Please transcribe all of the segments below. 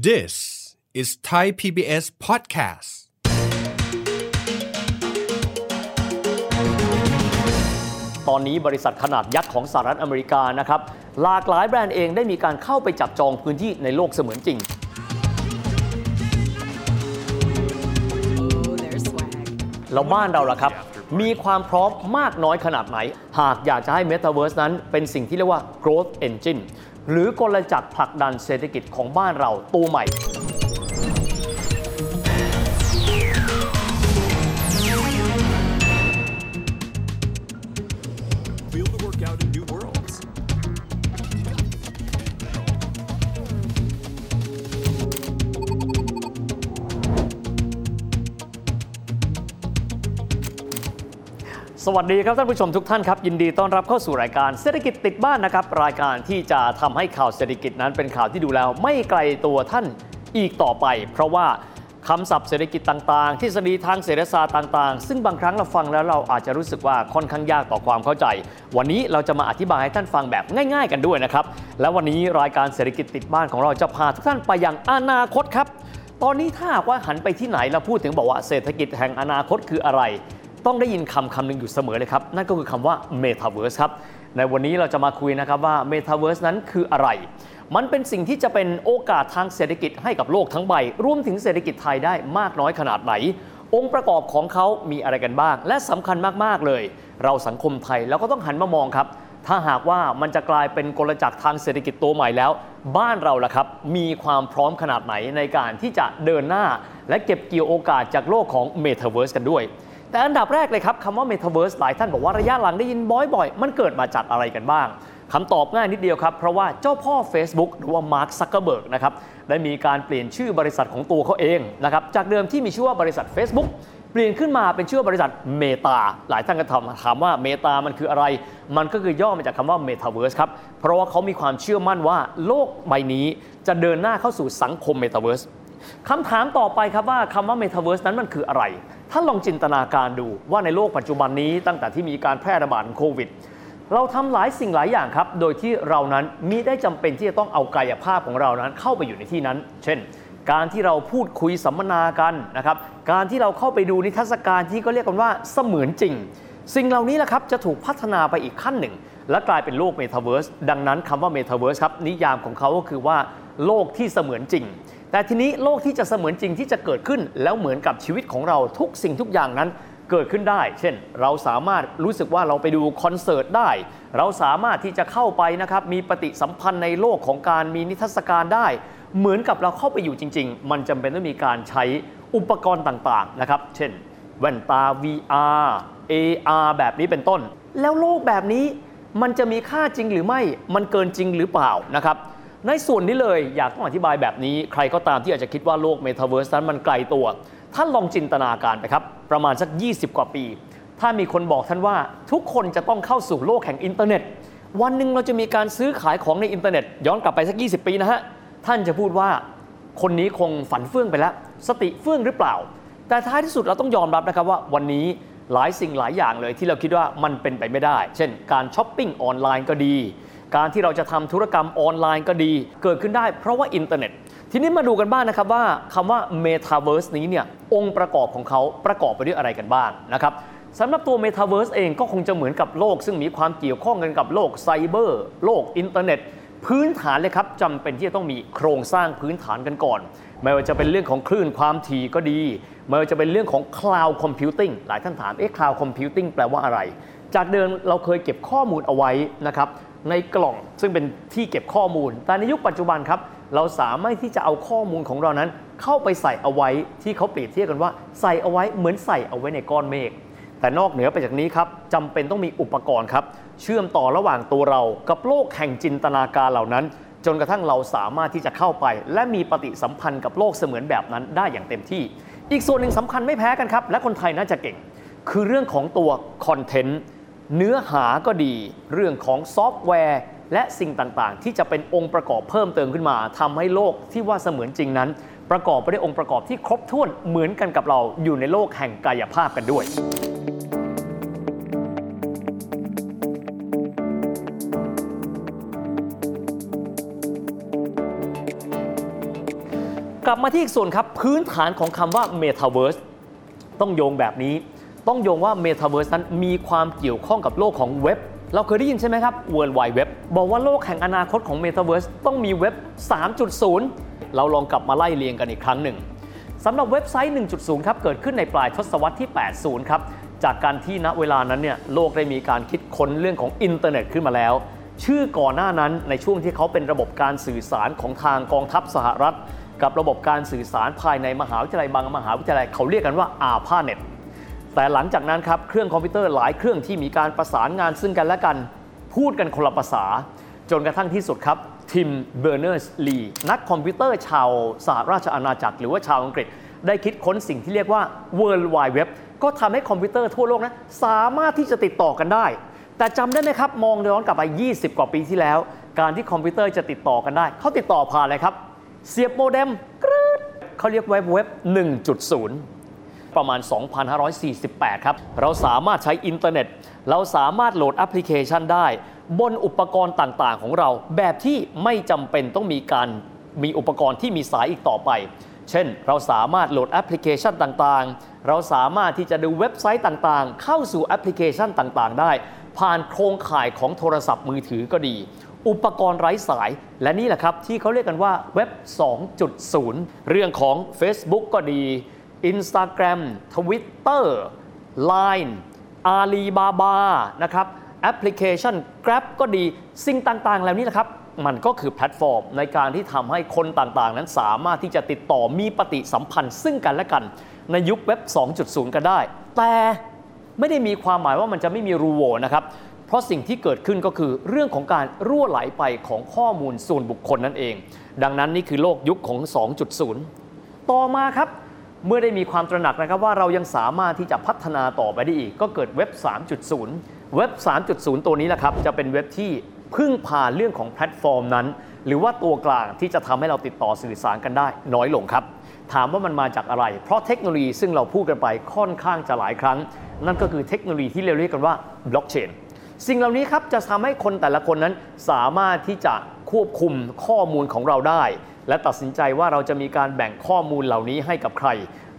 This is Thai PBS podcast ตอนนี้บริษัทขนาดยักษ์ของสหรัฐอเมริกานะครับ หลากหลายแบรนด์เองได้มีการเข้าไปจับจองพื้นที่ในโลกเสมือนจริง แล้วบ้านเราล่ะครับ มีความพร้อมมากน้อยขนาดไหน หากอยากจะให้ Metaverse นั้นเป็นสิ่งที่เรียกว่า growth engine หรือกลจักรผลักดันเศรษฐกิจของบ้านเราตัวใหม่ สวัสดีครับท่านผู้ชมทุกท่านครับ ยินดีต้อนรับเข้าสู่รายการเศรษฐกิจติดบ้านนะครับ รายการที่จะทำให้ข่าวเศรษฐกิจนั้นเป็นข่าวที่ดูแล้ว ไม่ไกลตัวท่านอีกต่อไป เพราะว่าคำศัพท์เศรษฐกิจต่างๆ ทฤษฎีทางเศรษฐศาสตร์ต่างๆ ซึ่งบางครั้งเราฟังแล้วเราอาจจะรู้สึกว่าค่อนข้างยากต่อความเข้าใจ วันนี้เราจะมาอธิบายให้ท่านฟังแบบง่าย ๆ กันด้วยนะครับ และวันนี้รายการเศรษฐกิจติดบ้านของเราจะพาทุกท่านไปยังอนาคตครับ ตอนนี้ถ้าว่าหันไปที่ไหนแล้วพูดถึงบอกว่าเศรษฐกิจแห่งอนาคตคืออะไร ต้องได้ยินคำคำหนึ่งอยู่เสมอเลยครับ นั่นก็คือคำว่า Metaverse ครับ ในวันนี้เราจะมาคุยนะครับว่า Metaverse นั้นคืออะไร มันเป็นสิ่งที่จะเป็นโอกาสทางเศรษฐกิจให้กับโลกทั้งใบ รวมถึงเศรษฐกิจไทยได้มากน้อยขนาดไหน องค์ประกอบของเขามีอะไรกันบ้าง และสำคัญมาก ๆ เลย เราสังคมไทยเราก็ต้องหันมามองครับ ถ้าหากว่ามันจะกลายเป็นกลจักรทางเศรษฐกิจตัวใหม่แล้ว บ้านเราล่ะครับ มีความพร้อมขนาดไหนในการที่จะเดินหน้า และเก็บเกี่ยวโอกาสจากโลกของ Metaverse กันด้วย แต่อันดับแรกเลยครับคำว่า Metaverse หลายท่านบอกว่าระยะหลังได้ยินบ่อยๆ มันเกิดมาจากอะไรกันบ้างคำตอบง่ายนิดเดียวครับ เพราะว่าเจ้าพ่อ Facebook หรือว่ามาร์คซักเกอร์เบิร์กนะครับได้มีการเปลี่ยนชื่อบริษัทของตัวเขาเองนะครับจากเดิมที่มีชื่อว่าบริษัท Facebook เปลี่ยนขึ้นมาเป็นชื่อบริษัทเมตาหลายท่านก็ถามถามว่าเมตามันคืออะไร มันก็คือย่อมาจากคำว่า Metaverse ครับ เพราะว่าเขามีความเชื่อมั่นว่าโลกใบนี้จะเดินหน้าเข้าสู่สังคม Metaverse คำถามต่อไปครับว่าคำว่า Metaverse นั้นมันคืออะไร ท่านลองจินตนาการดูว่าในโลกปัจจุบันนี้ตั้งแต่ที่มีการแพร่ระบาดของโควิด เราทำหลายสิ่งหลายอย่างครับ โดยที่เรานั้นมิได้จำเป็นที่จะต้องเอากายภาพของเรานั้นเข้าไปอยู่ในที่นั้น เช่น การที่เราพูดคุยสัมมนากันนะครับ การที่เราเข้าไปดูนิทรรศการที่ก็เรียกกันว่าเสมือนจริง สิ่งเหล่านี้แหละครับจะถูกพัฒนาไปอีกขั้นหนึ่ง และกลายเป็นโลกเมตาเวิร์สดังนั้นคำว่าเมตาเวิร์สครับนิยามของเขาก็คือว่าโลกที่เสมือนจริง แต่ทีนี้โลกที่จะเสมือนจริงที่จะเกิดขึ้น แล้วเหมือนกับชีวิตของเราทุกสิ่งทุกอย่างนั้นเกิดขึ้นได้ เช่น เราสามารถรู้สึกว่าเราไปดูคอนเสิร์ตได้ เราสามารถที่จะเข้าไปนะครับมีปฏิสัมพันธ์ในโลกของการมีนิทรรศการได้ เหมือนกับเราเข้าไปอยู่จริง ๆ มันจำเป็นต้องมีการใช้อุปกรณ์ต่างๆนะครับ เช่น แว่นตา VR AR แบบนี้เป็นต้น แล้วโลกแบบนี้มันจะมีค่าจริงหรือไม่ มันเกินจริงหรือเปล่านะครับ ในส่วนนี้เลยอยากต้องอธิบายแบบนี้ ใครก็ตามที่อาจจะคิดว่าโลกเมตาเวิร์สนั้นมันไกลตัว ท่านลองจินตนาการไปครับ ประมาณสัก 20 กว่าปี ถ้ามีคนบอกท่านว่าทุกคนจะต้องเข้าสู่โลกแห่งอินเทอร์เน็ต วันหนึ่งเราจะมีการซื้อขายของในอินเทอร์เน็ต ย้อนกลับไปสัก 20 ปีนะฮะ ท่านจะพูดว่าคนนี้คงฝันเฟื่องไปแล้ว สติเฟื่องหรือเปล่า แต่ท้ายที่สุดเราต้องยอมรับนะครับว่าวันนี้หลายสิ่งหลายอย่างเลยที่เราคิดว่ามันเป็นไปไม่ได้ เช่น การช้อปปิ้งออนไลน์ก็ดี การที่เราจะทำธุรกรรมออนไลน์ก็ดี เกิดขึ้นได้เพราะว่าอินเทอร์เน็ต ทีนี้มาดูกันบ้างนะครับว่าคำว่า Metaverse นี้เนี่ยองค์ประกอบของเขาประกอบไปด้วยอะไรกันบ้างนะครับสำหรับตัว Metaverse เองก็คงจะเหมือนกับโลก ซึ่งมีความเกี่ยวข้องกันกับโลกไซเบอร์ โลกอินเทอร์เน็ต พื้นฐานเลยครับจำเป็นที่จะต้องมีโครงสร้างพื้นฐานกันก่อน ไม่ว่าจะเป็นเรื่องของคลื่นความถี่ก็ดี ไม่ว่าจะเป็นเรื่องของ Cloud Computing หลายท่านถามเอ๊ะ Cloud Computing แปลว่าอะไร จากเดิมเราเคยเก็บข้อมูลเอาไว้นะครับ ในกล่องซึ่งเป็นที่เก็บข้อมูล แต่ในยุคปัจจุบันครับ เราสามารถที่จะเอาข้อมูลของเรานั้น เข้าไปใส่เอาไว้ที่เขาเปรียบเทียบกันว่าใส่เอาไว้เหมือนใส่เอาไว้ในก้อนเมฆแต่นอกเหนือไปจากนี้ครับจำเป็นต้องมีอุปกรณ์ครับ เชื่อมต่อระหว่างตัวเรากับโลกแห่งจินตนาการเหล่านั้น จนกระทั่งเราสามารถที่จะเข้าไป และมีปฏิสัมพันธ์กับโลกเสมือนแบบนั้นได้อย่างเต็มที่ อีกส่วนหนึ่งสำคัญไม่แพ้กันครับ และคนไทยน่าจะเก่ง คือเรื่องของตัวคอนเทนต์ เนื้อหาก็ดี เรื่องของซอฟต์แวร์ และสิ่งต่างๆ ที่จะเป็นองค์ประกอบเพิ่มเติมขึ้นมาทำให้โลกที่ว่าเสมือนจริงนั้น ประกอบไปด้วยองค์ประกอบที่ครบถ้วนเหมือนกันกับเราอยู่ในโลกแห่งกายภาพกันด้วยกลับมาที่อีกส่วนครับ พื้นฐานของคำว่า Metaverse ต้องโยงแบบนี้ ต้องโยงว่า Metaverse นั้นมีความเกี่ยวข้องกับโลกของเว็บ เราเคยได้ยินใช่ไหมครับ World Wide Web บอกว่าโลกแห่งอนาคตของ Metaverse ต้องมีเว็บ 3.0 เราลองกลับมาไล่เรียงกันอีกครั้งหนึ่งสำหรับเว็บไซต์ 1.0 ครับ เกิดขึ้นในปลายทศวรรษที่ 80 ครับ จากการที่ณเวลานั้นเนี่ยโลกได้มีการคิดค้นเรื่องของอินเทอร์เน็ตขึ้นมาแล้ว ชื่อก่อนหน้านั้นในช่วงที่เขาเป็นระบบการสื่อสารของทางกองทัพสหรัฐ กับระบบการสื่อสารภายในมหาวิทยาลัยบางมหาวิทยาลัยเขาเรียกกันว่า ARPANET แต่หลังจากนั้นครับเครื่องคอมพิวเตอร์หลายเครื่องที่มีการประสานงานซึ่งกันและกัน พูดกันคนละภาษา จนกระทั่งที่สุดครับทิมเบอร์เนอร์สลีนักคอมพิวเตอร์ชาวสหราชอาณาจักร หรือว่าชาวอังกฤษ ได้คิดค้นสิ่งที่เรียกว่า World Wide Web ก็ทำให้คอมพิวเตอร์ทั่วโลกนะสามารถที่จะติดต่อกันได้ แต่จำได้ไหมครับ มองย้อนกลับไป 20 กว่าปีที่แล้ว การที่คอมพิวเตอร์จะติดต่อกันได้ เขาติดต่อผ่านอะไรครับ เสียบโมเด็มกรึ๊ดเขาเรียกเว็บเว็บ1.0 ประมาณ 2,548 ครับ เราสามารถใช้อินเทอร์เน็ต เราสามารถโหลดแอปพลิเคชันได้ บนอุปกรณ์ต่างๆ ของเรา แบบที่ไม่จำเป็นต้องมีการมีอุปกรณ์ที่มีสายอีกต่อไป เช่น เราสามารถโหลดแอปพลิเคชันต่างๆ เราสามารถที่จะดูเว็บไซต์ต่างๆ เข้าสู่แอปพลิเคชันต่างๆ ได้ ผ่านโครงข่ายของโทรศัพท์มือถือก็ดีอุปกรณ์ไร้สาย และนี่แหละครับ ที่เขาเรียกกันว่าเว็บ 2.0 เรื่องของ Facebook ก็ดี Instagram Twitter Line Alibaba นะครับแอปพลิเคชัน Grab ก็ดีสิ่งต่างๆเหล่านี้แหละครับ มันก็คือแพลตฟอร์ม ในการที่ทำให้คนต่างๆ นั้นสามารถที่จะติดต่อมีปฏิสัมพันธ์ซึ่งกันและกัน ในยุคเว็บ 2.0 กันได้ แต่ไม่ได้มีความหมายว่ามันจะไม่มีรูโหว่นะครับเพราะสิ่งที่เกิดขึ้นก็คือเรื่องของการรั่วไหลไปของข้อมูลส่วนบุคคลนั่นเอง ดังนั้นนี่คือโลกยุคของ 2.0 ต่อมาครับ เมื่อได้มีความตระหนักนะครับว่าเรายังสามารถที่จะพัฒนาต่อไปได้อีก ก็เกิดเว็บ 3.0 เว็บ 3.0 ตัวนี้แหละครับจะเป็นเว็บที่พึ่งพาเรื่องของแพลตฟอร์มนั้น หรือว่าตัวกลางที่จะทำให้เราติดต่อสื่อสารกันได้ น้อยลงครับ ถามว่ามันมาจากอะไร เพราะเทคโนโลยีซึ่งเราพูดกันไปค่อนข้างจะหลายครั้ง นั่นก็คือเทคโนโลยีที่เราเรียกกันว่าบล็อกเชนสิ่งเหล่านี้ครับจะทำให้คนแต่ละคนนั้นสามารถที่จะควบคุมข้อมูลของเราได้ และตัดสินใจว่าเราจะมีการแบ่งข้อมูลเหล่านี้ให้กับใคร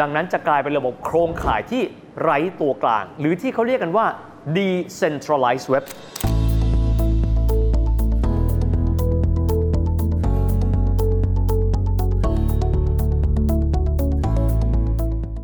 ดังนั้นจะกลายเป็นระบบโครงข่ายที่ไร้ตัวกลาง หรือที่เขาเรียกกันว่า decentralized web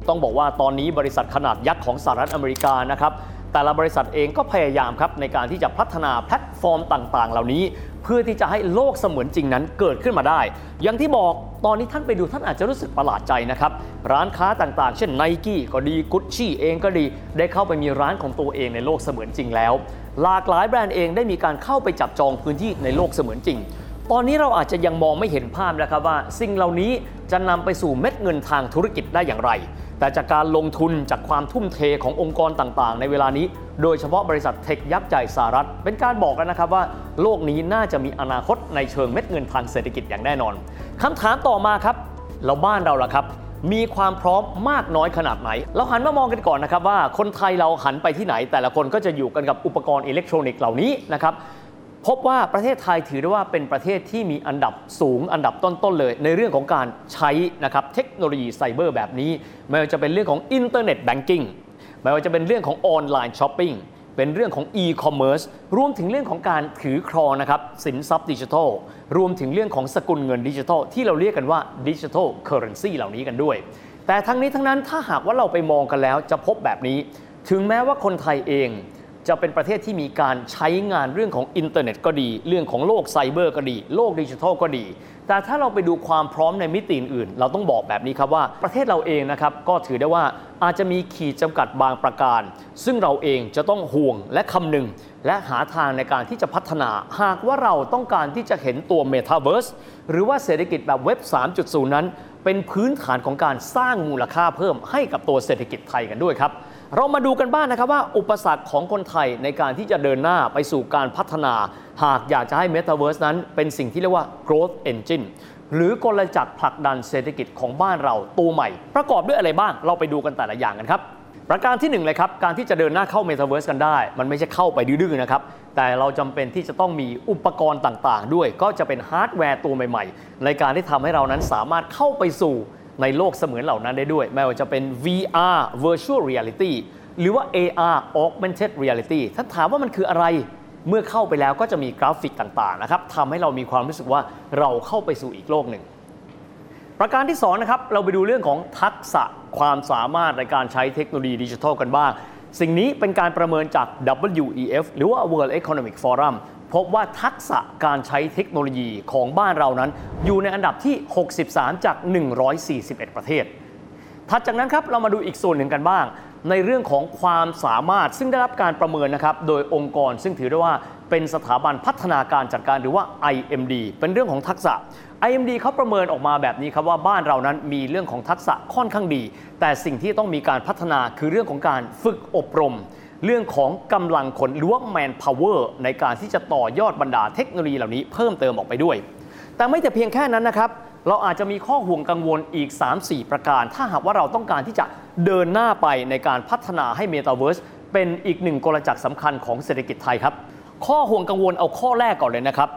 ต้องบอกว่าตอนนี้บริษัทขนาดยักษ์ของสหรัฐอเมริกานะครับ แต่ละบริษัทเองก็พยายามครับในการที่จะพัฒนาแพลตฟอร์มต่างๆ เหล่านี้ เพื่อที่จะให้โลกเสมือนจริงนั้นเกิดขึ้นมาได้ อย่างที่บอกตอนนี้ท่านไปดูท่านอาจจะรู้สึกประหลาดใจนะครับ ร้านค้าต่างๆ เช่นไนกี้ก็ดีกุชชี่เองก็ดี ได้เข้าไปมีร้านของตัวเองในโลกเสมือนจริงแล้ว หลากหลายแบรนด์เองได้มีการเข้าไปจับจองพื้นที่ในโลกเสมือนจริง ตอนนี้เราอาจจะยังมองไม่เห็นภาพนะครับว่า สิ่งเหล่านี้จะนำไปสู่เม็ดเงินทางธุรกิจได้อย่างไร แต่จากการลงทุนจากความทุ่มเทขององค์กรต่างๆ ในเวลานี้ โดยเฉพาะบริษัทเทคยักษ์ใหญ่สหรัฐ เป็นการบอกแล้วนะครับว่า โลกนี้น่าจะมีอนาคตในเชิงเม็ดเงินทางเศรษฐกิจอย่างแน่นอนคำถามต่อมาครับแล้วบ้านเราล่ะครับมีความพร้อมมากน้อยขนาดไหน เราหันมามองกันก่อนนะครับว่าคนไทยเราหันไปที่ไหน แต่ละคนก็จะอยู่กันกับอุปกรณ์อิเล็กทรอนิกส์เหล่านี้นะครับ พบว่าประเทศไทยถือได้ว่าเป็นประเทศที่มีอันดับสูงอันดับต้นๆเลย ในเรื่องของการใช้นะครับเทคโนโลยีไซเบอร์แบบนี้ ไม่ว่าจะเป็นเรื่องของ internet banking ไม่ว่าจะเป็นเรื่องของ online shopping เป็นเรื่องของอีคอมเมิร์ซรวมถึงเรื่องของการถือครองนะครับสินทรัพย์ดิจิทัล รวมถึงเรื่องของสกุลเงินดิจิทัล ที่เราเรียกกันว่า digital currency เหล่านี้กันด้วย แต่ทั้งนี้ทั้งนั้นถ้าหากว่าเราไปมองกันแล้วจะพบแบบนี้ ถึงแม้ว่าคนไทยเอง จะเป็นประเทศที่มีการใช้งานเรื่องของอินเทอร์เน็ตก็ดี เรื่องของโลกไซเบอร์ก็ดี โลกดิจิทัลก็ดี แต่ถ้าเราไปดูความพร้อมในมิติอื่น เราต้องบอกแบบนี้ครับว่าประเทศเราเองนะครับก็ถือได้ว่าอาจจะมีขีดจำกัดบางประการ ซึ่งเราเองจะต้องห่วงและคำนึง และหาทางในการที่จะพัฒนา หากว่าเราต้องการที่จะเห็นตัว Metaverse หรือว่าเศรษฐกิจแบบเว็บ 3.0 นั้น เป็นพื้นฐานของการสร้างมูลค่าเพิ่มให้กับตัวเศรษฐกิจไทยกันด้วยครับ เรามาดูกันบ้างนะครับว่าอุปสรรคของคนไทยในการที่จะเดินหน้าไปสู่การพัฒนา หากอยากจะให้ Metaverse นั้นเป็นสิ่งที่เรียกว่า growth engine หรือกลจักรผลักดันเศรษฐกิจของบ้านเราตัวใหม่ ประกอบด้วยอะไรบ้าง เราไปดูกันแต่ละอย่างกันครับ ประการที่หนึ่งเลยครับ การที่จะเดินหน้าเข้า Metaverse กันได้ มันไม่ใช่เข้าไปดื้อๆนะครับ แต่เราจำเป็นที่จะต้องมีอุปกรณ์ต่างๆ ด้วย ก็จะเป็นฮาร์ดแวร์ตัวใหม่ ๆ ในการที่ทำให้เรานั้นสามารถเข้าไปสู่ ในโลกเสมือนเหล่านั้นได้ด้วย ไม่ว่าจะเป็น VR Virtual Reality หรือว่า AR Augmented Reality ถ้าถามว่ามันคืออะไรเมื่อเข้าไปแล้วก็จะมีกราฟิกต่างๆนะครับทำให้เรามีความรู้สึกว่าเราเข้าไปสู่อีกโลกหนึ่ง ประการที่สองนะครับเราไปดูเรื่องของทักษะความสามารถในการใช้เทคโนโลยีดิจิทัลกันบ้าง สิ่งนี้เป็นการประเมินจาก WEF หรือว่า World Economic Forum พบว่าทักษะการใช้เทคโนโลยีของบ้านเรานั้น อยู่ในอันดับที่ 63 จาก 141 ประเทศ ถัดจากนั้นครับเรามาดูอีกส่วนหนึ่งกันบ้าง ในเรื่องของความสามารถซึ่งได้รับการประเมินนะครับโดยองค์กรซึ่งถือได้ว่าเป็นสถาบันพัฒนาการจัดการหรือว่า IMD เป็นเรื่องของทักษะ IMD เขาประเมินออกมาแบบนี้ครับว่าบ้านเรานั้นมีเรื่องของทักษะค่อนข้างดี แต่สิ่งที่ต้องมีการพัฒนาคือเรื่องของการฝึกอบรม เรื่องของกำลังคนหรือว่า man power ในการที่จะต่อยอดบรรดาเทคโนโลยีเหล่านี้เพิ่มเติมออกไปด้วย แต่ไม่แต่เพียงแค่นั้นนะครับเราอาจจะมีข้อห่วงกังวลอีก 3-4 ประการ ถ้าหากว่าเราต้องการที่จะเดินหน้าไปในการพัฒนาให้เมตาเวิร์สเป็นอีกหนึ่งกลจักรสำคัญของเศรษฐกิจไทยครับ ข้อห่วงกังวลเอาข้อแรกก่อนเลยนะครับ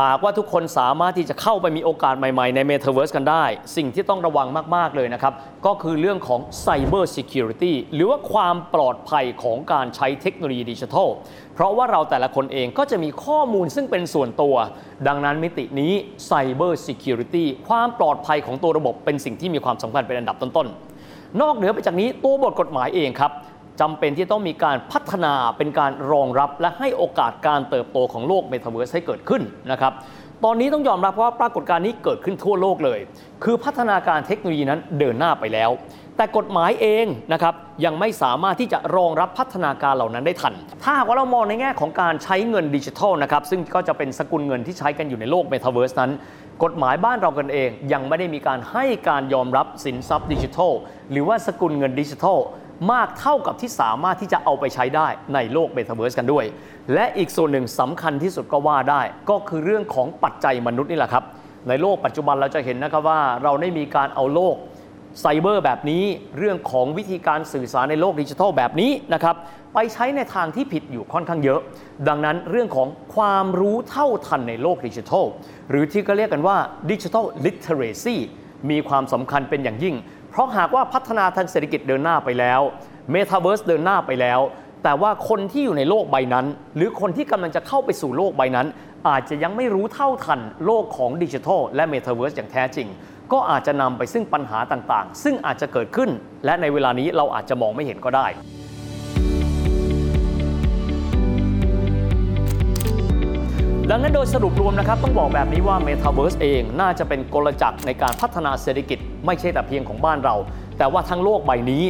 หากว่าทุกคนสามารถที่จะเข้าไปมีโอกาสใหม่ๆ ใน Metaverse กันได้ สิ่งที่ต้องระวังมากๆเลยนะครับ ก็คือเรื่องของ Cyber Security หรือว่าความปลอดภัยของการใช้เทคโนโลยีดิจิทัล เพราะว่าเราแต่ละคนเองก็จะมีข้อมูลซึ่งเป็นส่วนตัว ดังนั้นมิตินี้ Cyber Security ความปลอดภัยของตัวระบบเป็นสิ่งที่มีความสำคัญเป็นอันดับต้นๆนอกเหนือไปจากนี้ตัวบทกฎหมายเองครับ จำเป็นที่ต้องมีการพัฒนาเป็นการรองรับ และให้โอกาสการเติบโตของโลกเมตาเวิร์สให้เกิดขึ้นนะครับตอนนี้ต้องยอมรับว่าปรากฏการณ์นี้เกิดขึ้นทั่วโลกเลย คือพัฒนาการเทคโนโลยีนั้นเดินหน้าไปแล้ว แต่กฎหมายเองนะครับยังไม่สามารถที่จะรองรับพัฒนาการเหล่านั้นได้ทัน ถ้าหากว่าเรามองในแง่ของการใช้เงินดิจิทัลนะครับซึ่งก็จะเป็นสกุลเงินที่ใช้กันอยู่ในโลกเมตาเวิร์สนั้น กฎหมายบ้านเรากันเอง ยังไม่ได้มีการให้การยอมรับสินทรัพย์ดิจิทัล หรือว่าสกุลเงินดิจิทัล มากเท่ากับที่สามารถที่จะเอาไปใช้ได้ในโลกเมตาเวิร์สกันด้วย และอีกส่วนหนึ่งสำคัญที่สุดก็ว่าได้ ก็คือเรื่องของปัจจัยมนุษย์นี่แหละครับ ในโลกปัจจุบันเราจะเห็นนะครับว่าเราได้มีการเอาโลกไซเบอร์แบบนี้เรื่องของวิธีการสื่อสารในโลกดิจิทัลแบบนี้นะครับ ไปใช้ในทางที่ผิดอยู่ค่อนข้างเยอะ ดังนั้นเรื่องของความรู้เท่าทันในโลกดิจิทัล หรือที่ก็เรียกกันว่า digital literacy มีความสำคัญเป็นอย่างยิ่ง เพราะหากว่าพัฒนาทางเศรษฐกิจเดินหน้าไปแล้วเมตาเวิร์สเดินหน้าไปแล้ว แต่ว่าคนที่อยู่ในโลกใบนั้น หรือคนที่กำลังจะเข้าไปสู่โลกใบนั้น อาจจะยังไม่รู้เท่าทันโลกของดิจิทัลและเมตาเวิร์สอย่างแท้จริง ก็อาจจะนำไปซึ่งปัญหาต่างๆ ซึ่งอาจจะเกิดขึ้น และในเวลานี้เราอาจจะมองไม่เห็นก็ได้ ดังนั้นโดยสรุปรวมนะครับต้องบอกแบบนี้ว่า Metaverse เองน่าจะเป็นกลจักรในการพัฒนาเศรษฐกิจ ไม่ใช่แต่เพียงของบ้านเรา แต่ว่าทั้งโลกใบนี้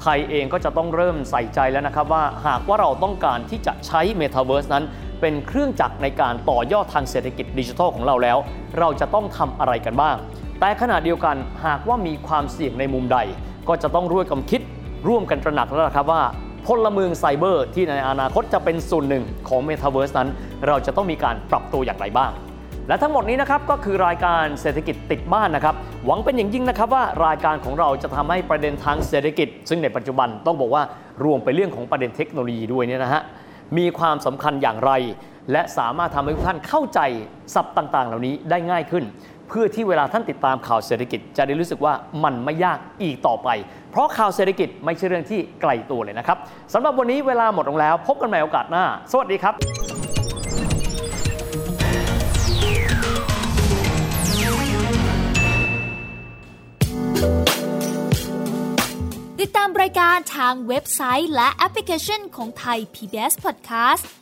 ไทยเองก็จะต้องเริ่มใส่ใจแล้วนะครับว่าหากว่าเราต้องการที่จะใช้ Metaverse นั้น เป็นเครื่องจักรในการต่อยอดทางเศรษฐกิจดิจิทัลของเราแล้ว เราจะต้องทำอะไรกันบ้าง แต่ขณะเดียวกันหากว่ามีความเสี่ยงในมุมใด ก็จะต้องร่วมกันคิด ร่วมกันตระหนักแล้วนะครับว่า พลเมืองไซเบอร์ ที่ในอนาคตจะเป็นส่วนหนึ่งของ Metaverse นั้น เราจะต้องมีการปรับตัวอย่างไรบ้าง และทั้งหมดนี้นะครับก็คือรายการเศรษฐกิจติดบ้านนะครับ หวังเป็นอย่างยิ่งนะครับว่ารายการของเราจะทำให้ประเด็นทางเศรษฐกิจ ซึ่งในปัจจุบันต้องบอกว่ารวมไปเรื่องของประเด็นเทคโนโลยีด้วยเนี่ยนะฮะมีความสำคัญอย่างไร และสามารถทำให้ทุกท่านเข้าใจศัพท์ต่างๆ เหล่านี้ได้ง่ายขึ้น พื่อที่เวลาท่านติดตามข่าวเศรษฐกิจ จะได้รู้สึกว่ามันไม่ยากอีกต่อไป เพราะข่าวเศรษฐกิจไม่ใช่เรื่องที่ไกลตัวเลยนะครับสำหรับวันนี้เวลาหมดลงแล้ว พบกันใหม่โอกาสหน้า สวัสดีครับติดตามรายการทางเว็บไซต์และแอปพลิเคชันของไทย PBS Podcast